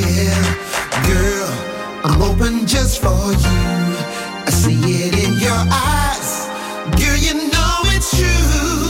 yeah. Girl, I'm open just for you. I see it in your eyes. Girl, you know it's true.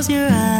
close your eyes.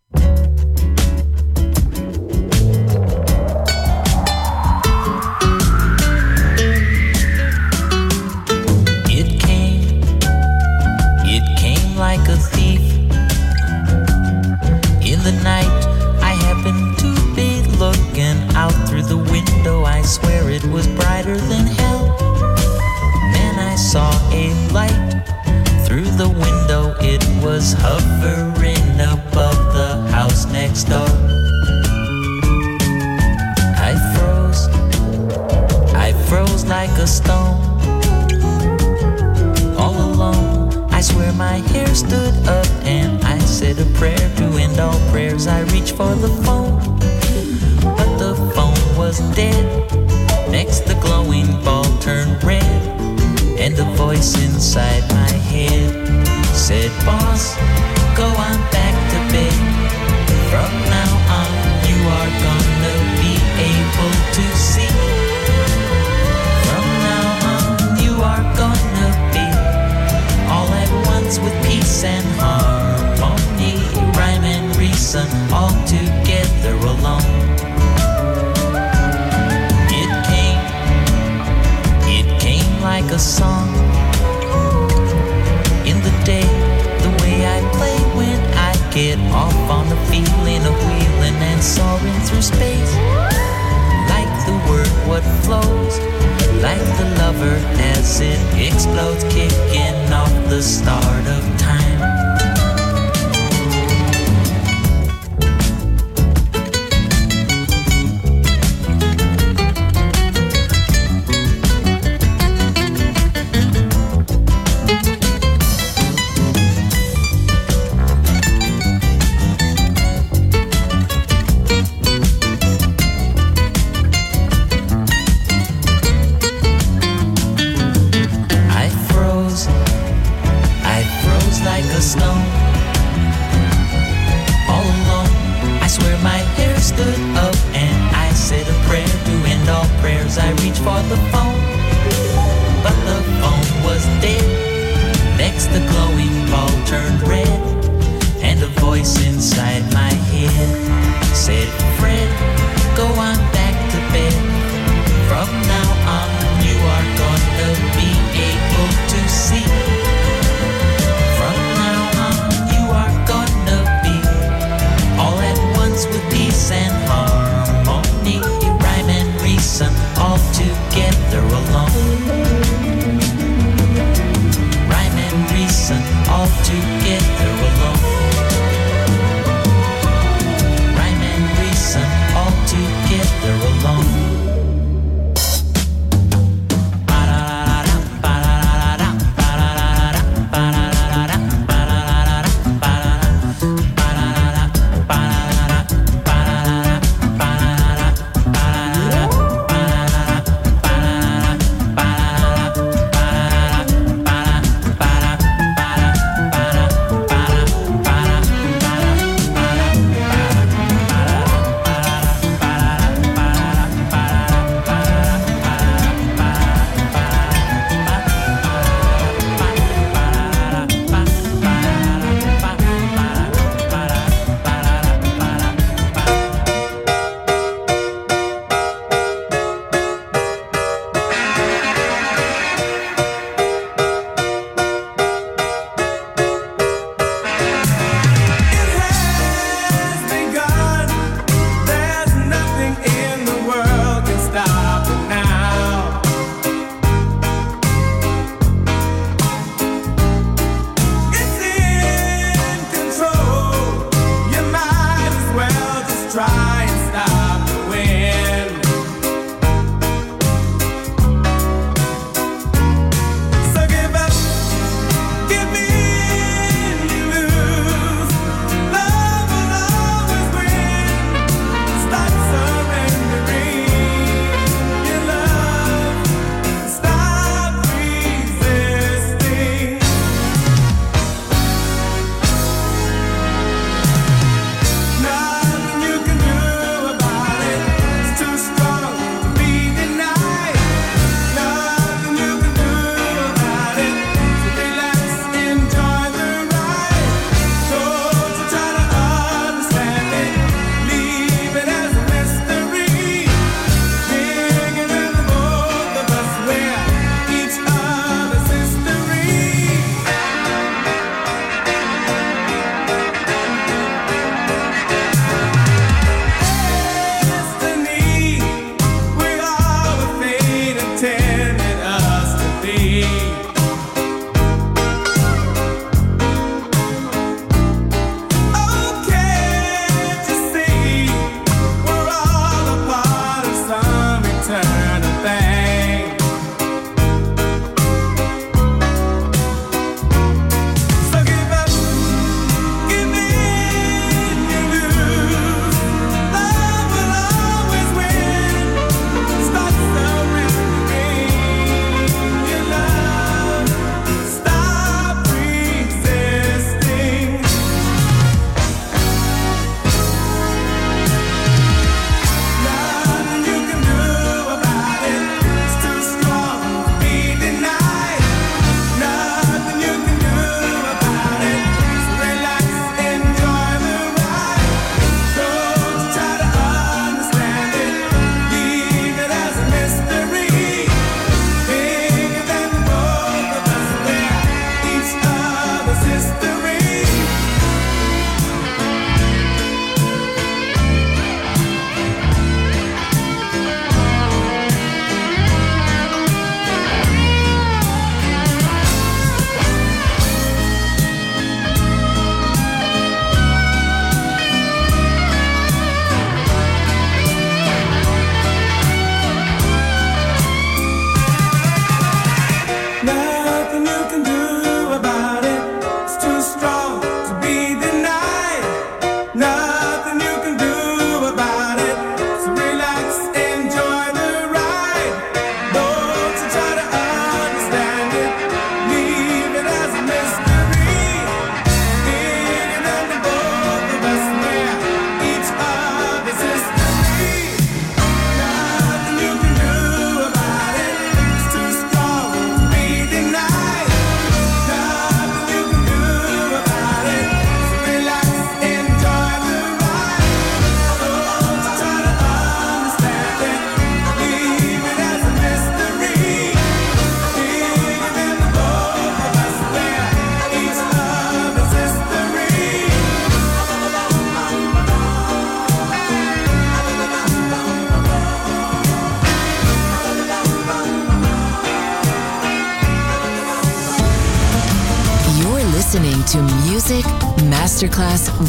a stone. All alone, I swear my hair stood up and I said a prayer to end all prayers. I reach for the phone. said, friend.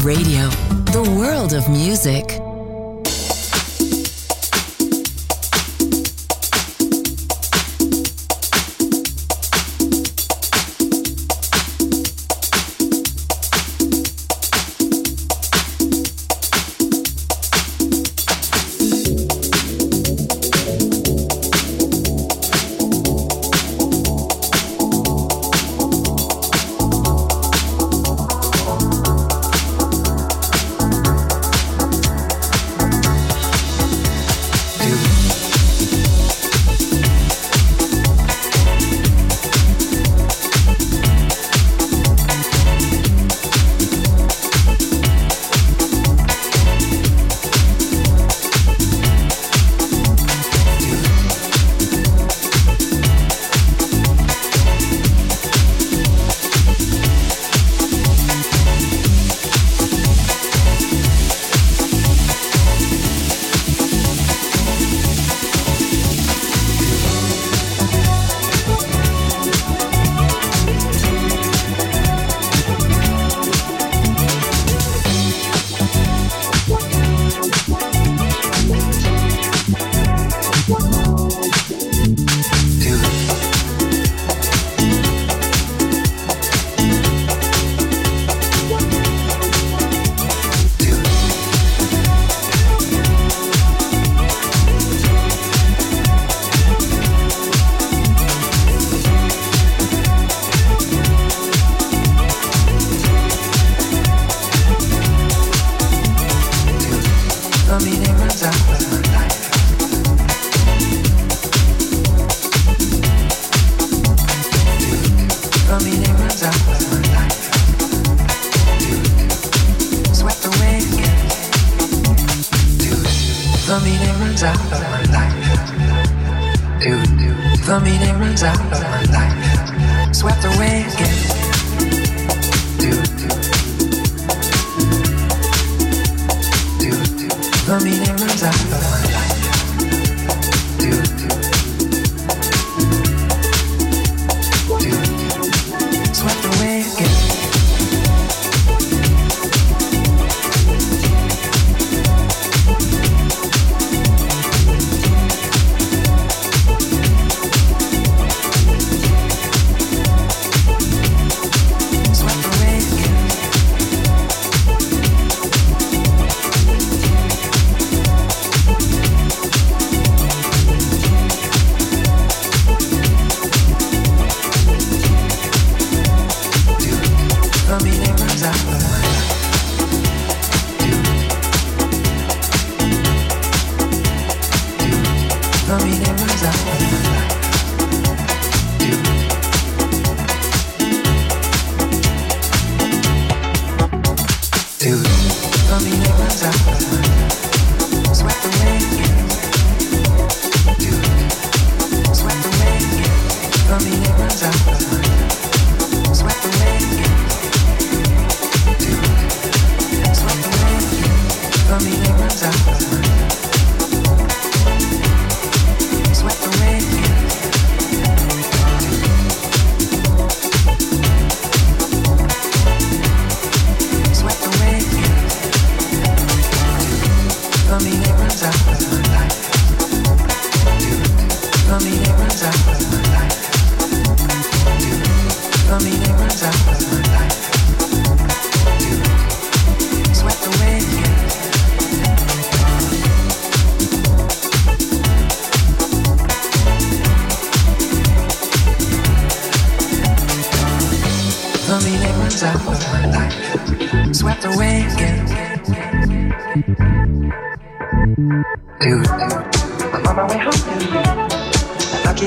Radio, the meaning runs out of my life. Swept away again. Do, do. Do, do. The meaning runs out of my life.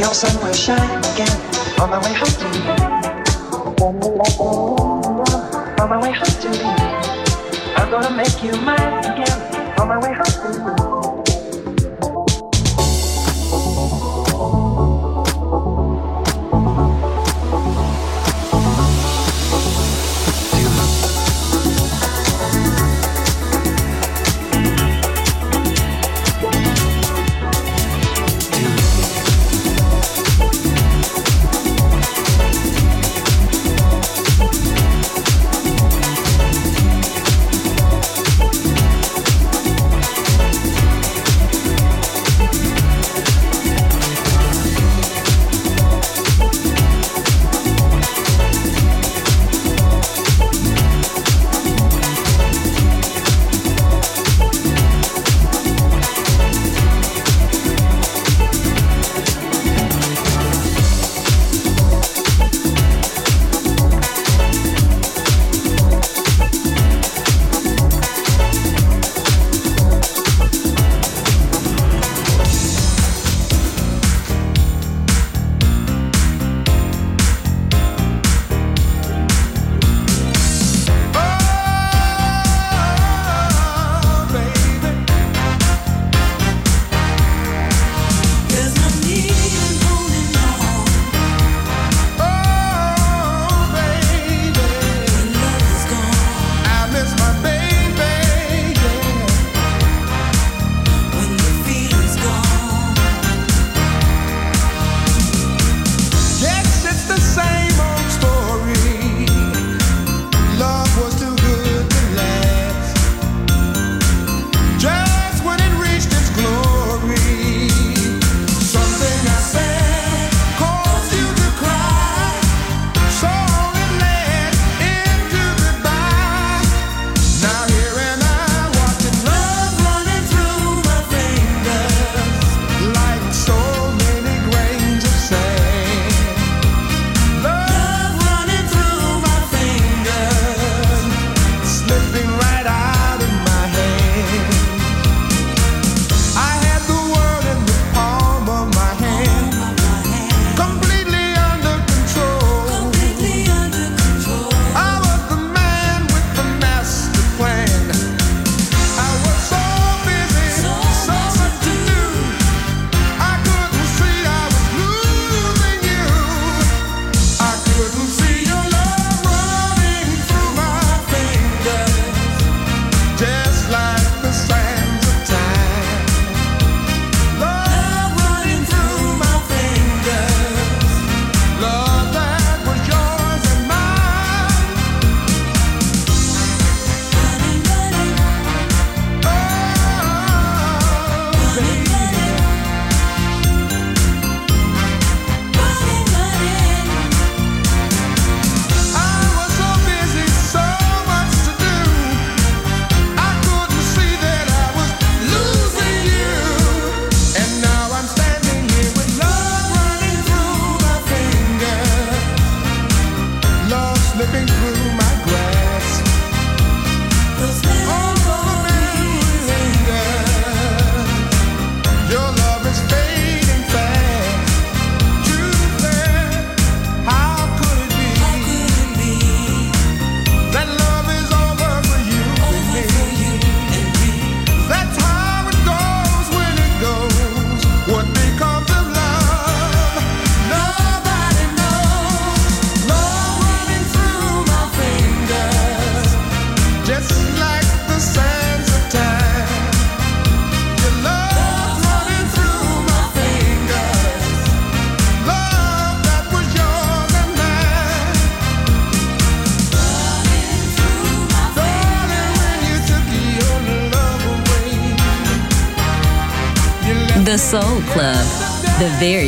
your sun will shine again on my way home to you. On my way home to you. I'm gonna make you mine again on my way home to you.